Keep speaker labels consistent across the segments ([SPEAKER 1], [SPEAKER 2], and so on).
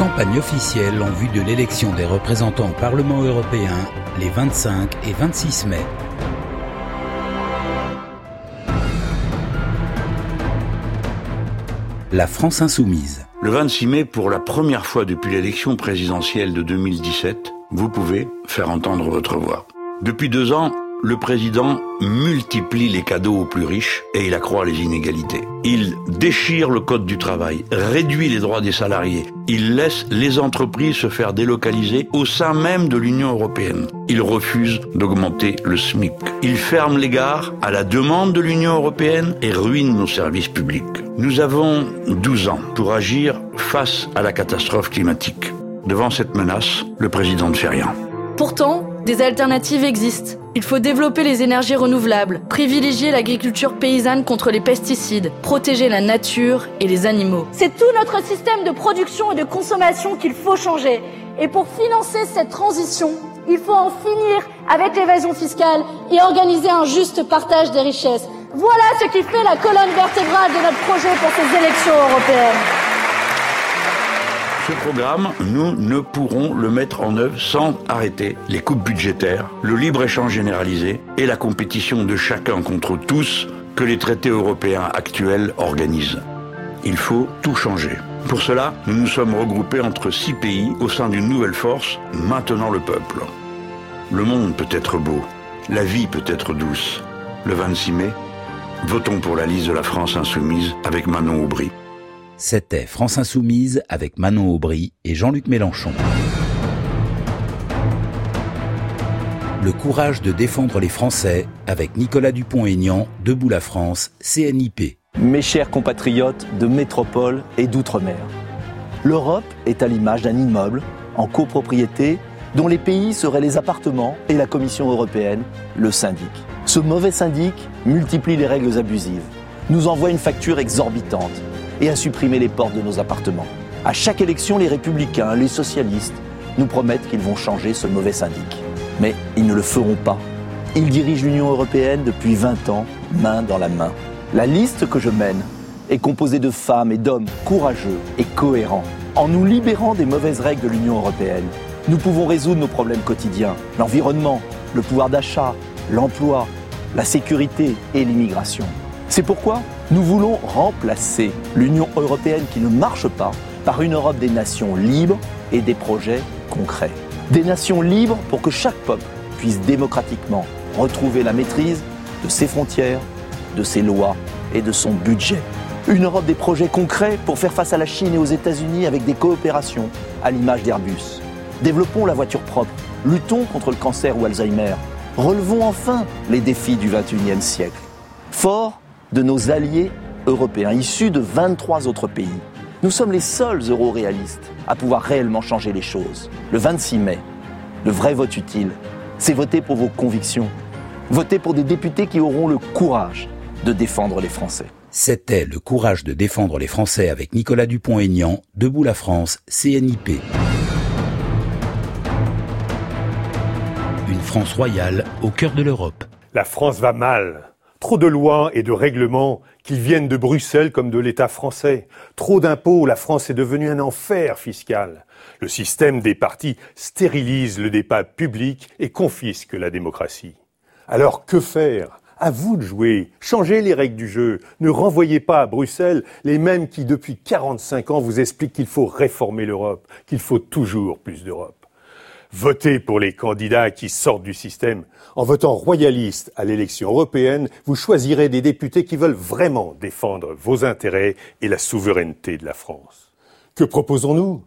[SPEAKER 1] campagne officielle en vue de l'élection des représentants au Parlement européen les 25 et 26 mai. La France insoumise.
[SPEAKER 2] Le 26 mai, pour la première fois depuis l'élection présidentielle de 2017, vous pouvez faire entendre votre voix. Depuis deux ans, le président multiplie les cadeaux aux plus riches et il accroît les inégalités. Il déchire le code du travail, réduit les droits des salariés, il laisse les entreprises se faire délocaliser au sein même de l'Union européenne. Il refuse d'augmenter le SMIC. Il ferme les gares à la demande de l'Union européenne et ruine nos services publics. Nous avons 12 ans pour agir face à la catastrophe climatique. Devant cette menace, le président ne fait rien.
[SPEAKER 3] Pourtant, des alternatives existent. Il faut développer les énergies renouvelables, privilégier l'agriculture paysanne contre les pesticides, protéger la nature et les animaux.
[SPEAKER 4] C'est tout notre système de production et de consommation qu'il faut changer. Et pour financer cette transition, il faut en finir avec l'évasion fiscale et organiser un juste partage des richesses. Voilà ce qui fait la colonne vertébrale de notre projet pour ces élections européennes.
[SPEAKER 2] Ce programme, nous ne pourrons le mettre en œuvre sans arrêter les coupes budgétaires, le libre-échange généralisé et la compétition de chacun contre tous que les traités européens actuels organisent. Il faut tout changer. Pour cela, nous nous sommes regroupés entre six pays au sein d'une nouvelle force, maintenant le peuple. Le monde peut être beau, la vie peut être douce. Le 26 mai, votons pour la liste de la France insoumise avec Manon Aubry.
[SPEAKER 1] C'était France Insoumise avec Manon Aubry et Jean-Luc Mélenchon. Le courage de défendre les Français avec Nicolas Dupont-Aignan, Debout la France, CNIP.
[SPEAKER 5] Mes chers compatriotes de métropole et d'outre-mer, l'Europe est à l'image d'un immeuble en copropriété dont les pays seraient les appartements et la Commission européenne le syndic. Ce mauvais syndic multiplie les règles abusives, nous envoie une facture exorbitante et à supprimer les portes de nos appartements. À chaque élection, les républicains, les socialistes nous promettent qu'ils vont changer ce mauvais syndic. Mais ils ne le feront pas. Ils dirigent l'Union européenne depuis 20 ans, main dans la main. La liste que je mène est composée de femmes et d'hommes courageux et cohérents. En nous libérant des mauvaises règles de l'Union européenne, nous pouvons résoudre nos problèmes quotidiens, l'environnement, le pouvoir d'achat, l'emploi, la sécurité et l'immigration. C'est pourquoi nous voulons remplacer l'Union européenne qui ne marche pas par une Europe des nations libres et des projets concrets. Des nations libres pour que chaque peuple puisse démocratiquement retrouver la maîtrise de ses frontières, de ses lois et de son budget. Une Europe des projets concrets pour faire face à la Chine et aux États-Unis avec des coopérations à l'image d'Airbus. Développons la voiture propre, luttons contre le cancer ou Alzheimer, relevons enfin les défis du XXIe siècle. Fort de nos alliés européens, issus de 23 autres pays. Nous sommes les seuls euro-réalistes à pouvoir réellement changer les choses. Le 26 mai, le vrai vote utile, c'est voter pour vos convictions. Voter pour des députés qui auront le courage de défendre les Français.
[SPEAKER 1] C'était le courage de défendre les Français avec Nicolas Dupont-Aignan, Debout la France, CNIP. Une France royale au cœur de l'Europe.
[SPEAKER 6] La France va mal. Trop de lois et de règlements, qu'ils viennent de Bruxelles comme de l'État français. Trop d'impôts, la France est devenue un enfer fiscal. Le système des partis stérilise le débat public et confisque la démocratie. Alors que faire? À vous de jouer. Changez les règles du jeu. Ne renvoyez pas à Bruxelles les mêmes qui, depuis 45 ans, vous expliquent qu'il faut réformer l'Europe, qu'il faut toujours plus d'Europe. Votez pour les candidats qui sortent du système. En votant royaliste à l'élection européenne, vous choisirez des députés qui veulent vraiment défendre vos intérêts et la souveraineté de la France. Que proposons-nous?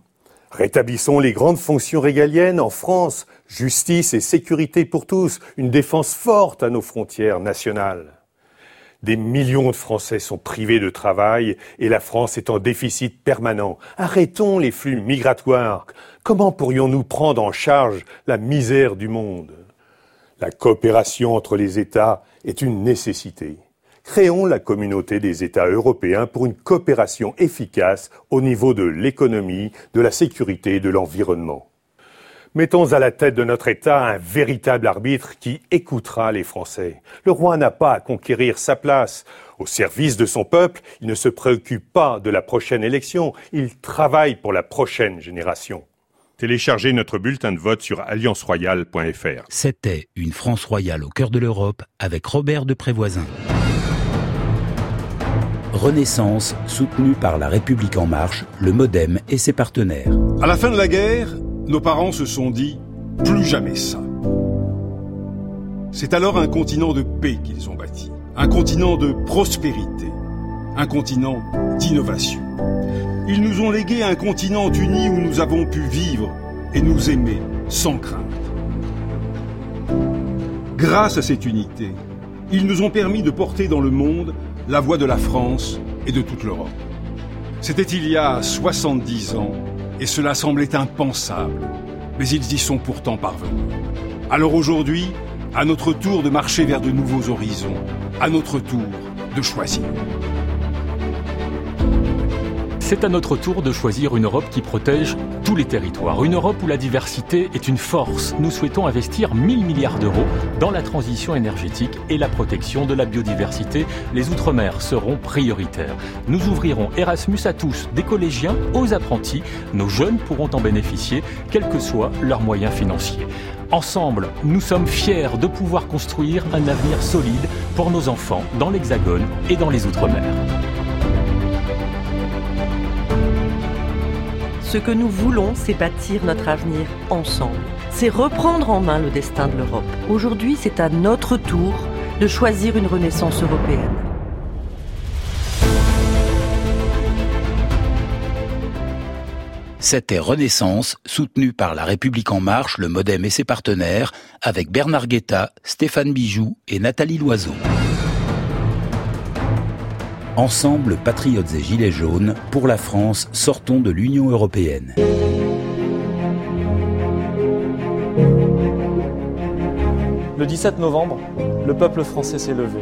[SPEAKER 6] Rétablissons les grandes fonctions régaliennes en France, justice et sécurité pour tous, une défense forte à nos frontières nationales. Des millions de Français sont privés de travail et la France est en déficit permanent. Arrêtons les flux migratoires. Comment pourrions-nous prendre en charge la misère du monde? La coopération entre les États est une nécessité. Créons la communauté des États européens pour une coopération efficace au niveau de l'économie, de la sécurité et de l'environnement. Mettons à la tête de notre État un véritable arbitre qui écoutera les Français. Le roi n'a pas à conquérir sa place. Au service de son peuple, il ne se préoccupe pas de la prochaine élection, il travaille pour la prochaine génération. Téléchargez notre bulletin de vote sur allianceroyale.fr.
[SPEAKER 1] C'était Une France royale au cœur de l'Europe avec Robert de Prévoisin. Renaissance, soutenue par La République En Marche, le Modem et ses partenaires.
[SPEAKER 7] À la fin de la guerre, nos parents se sont dit plus jamais ça. C'est alors un continent de paix qu'ils ont bâti, un continent de prospérité, un continent d'innovation. Ils nous ont légué un continent uni où nous avons pu vivre et nous aimer sans crainte. Grâce à cette unité, ils nous ont permis de porter dans le monde la voix de la France et de toute l'Europe. C'était il y a 70 ans et cela semblait impensable, mais ils y sont pourtant parvenus. Alors aujourd'hui, à notre tour de marcher vers de nouveaux horizons, à notre tour de choisir.
[SPEAKER 8] C'est à notre tour de choisir une Europe qui protège tous les territoires. Une Europe où la diversité est une force. Nous souhaitons investir 1000 milliards d'euros dans la transition énergétique et la protection de la biodiversité. Les Outre-mer seront prioritaires. Nous ouvrirons Erasmus à tous, des collégiens aux apprentis. Nos jeunes pourront en bénéficier, quels que soient leurs moyens financiers. Ensemble, nous sommes fiers de pouvoir construire un avenir solide pour nos enfants dans l'Hexagone et dans les Outre-mer.
[SPEAKER 9] Ce que nous voulons, c'est bâtir notre avenir ensemble. C'est reprendre en main le destin de l'Europe. Aujourd'hui, c'est à notre tour de choisir une renaissance européenne.
[SPEAKER 1] C'était Renaissance, soutenu par La République En Marche, le Modem et ses partenaires, avec Bernard Guetta, Stéphane Bijoux et Nathalie Loiseau. Ensemble, patriotes et gilets jaunes, pour la France, sortons de l'Union européenne.
[SPEAKER 10] Le 17 novembre, le peuple français s'est levé.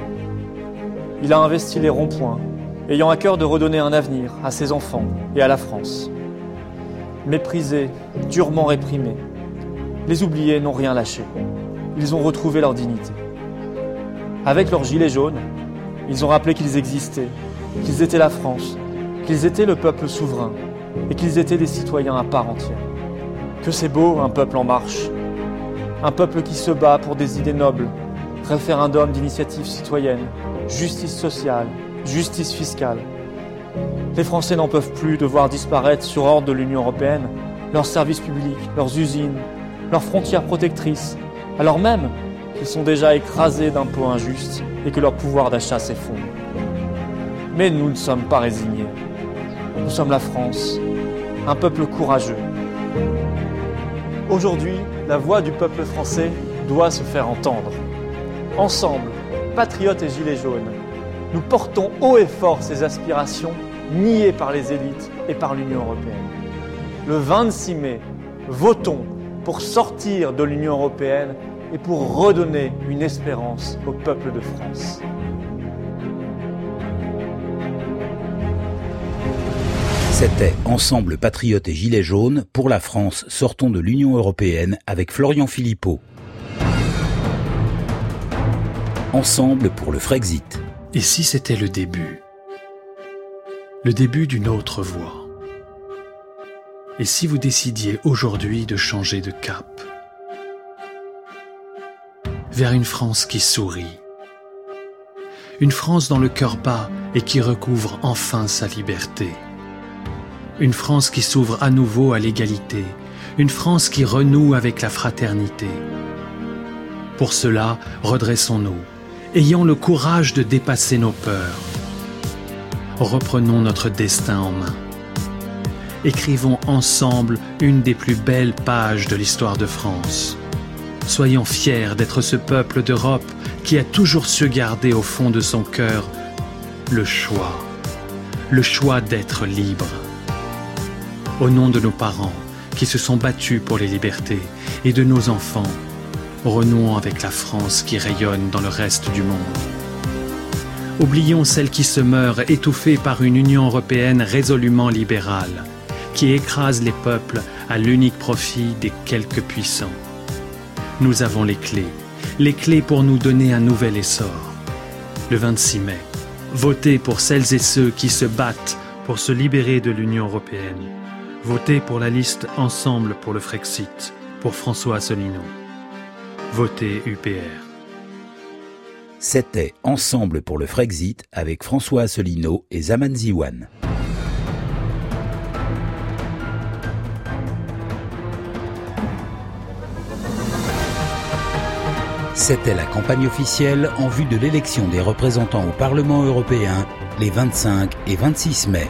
[SPEAKER 10] Il a investi les ronds-points, ayant à cœur de redonner un avenir à ses enfants et à la France. Méprisés, durement réprimés, les oubliés n'ont rien lâché. Ils ont retrouvé leur dignité. Avec leurs gilets jaunes, ils ont rappelé qu'ils existaient, qu'ils étaient la France, qu'ils étaient le peuple souverain et qu'ils étaient des citoyens à part entière. Que c'est beau un peuple en marche, un peuple qui se bat pour des idées nobles, référendum d'initiative citoyenne, justice sociale, justice fiscale. Les Français n'en peuvent plus de voir disparaître sur ordre de l'Union européenne leurs services publics, leurs usines, leurs frontières protectrices, alors même qu'ils sont déjà écrasés d'impôts injustes et que leur pouvoir d'achat s'effondre. Mais nous ne sommes pas résignés. Nous sommes la France, un peuple courageux. Aujourd'hui, la voix du peuple français doit se faire entendre. Ensemble, patriotes et gilets jaunes, nous portons haut et fort ces aspirations niées par les élites et par l'Union européenne. Le 26 mai, votons pour sortir de l'Union européenne et pour redonner une espérance au peuple de France.
[SPEAKER 1] C'était Ensemble Patriotes et Gilets jaunes pour la France, sortons de l'Union européenne avec Florian Philippot. Ensemble pour le Frexit.
[SPEAKER 11] Et si c'était le début? Le début d'une autre voie Et si vous décidiez aujourd'hui de changer de cap? Vers une France qui sourit Une France dans le cœur bas et qui recouvre enfin sa liberté une France qui s'ouvre à nouveau à l'égalité, une France qui renoue avec la fraternité. Pour cela, redressons-nous, ayons le courage de dépasser nos peurs. Reprenons notre destin en main. Écrivons ensemble une des plus belles pages de l'histoire de France. Soyons fiers d'être ce peuple d'Europe qui a toujours su garder au fond de son cœur le choix, le choix d'être libre au nom de nos parents qui se sont battus pour les libertés et de nos enfants, renouons avec la France qui rayonne dans le reste du monde. Oublions celle qui se meurt étouffée par une Union européenne résolument libérale, qui écrase les peuples à l'unique profit des quelques puissants. Nous avons les clés, les clés pour nous donner un nouvel essor. Le 26 mai, votez pour celles et ceux qui se battent pour se libérer de l'Union européenne. Votez pour la liste Ensemble pour le Frexit, pour François Asselineau. Votez UPR.
[SPEAKER 1] C'était Ensemble pour le Frexit avec François Asselineau et Zaman Ziwan. C'était la campagne officielle en vue de l'élection des représentants au Parlement européen les 25 et 26 mai.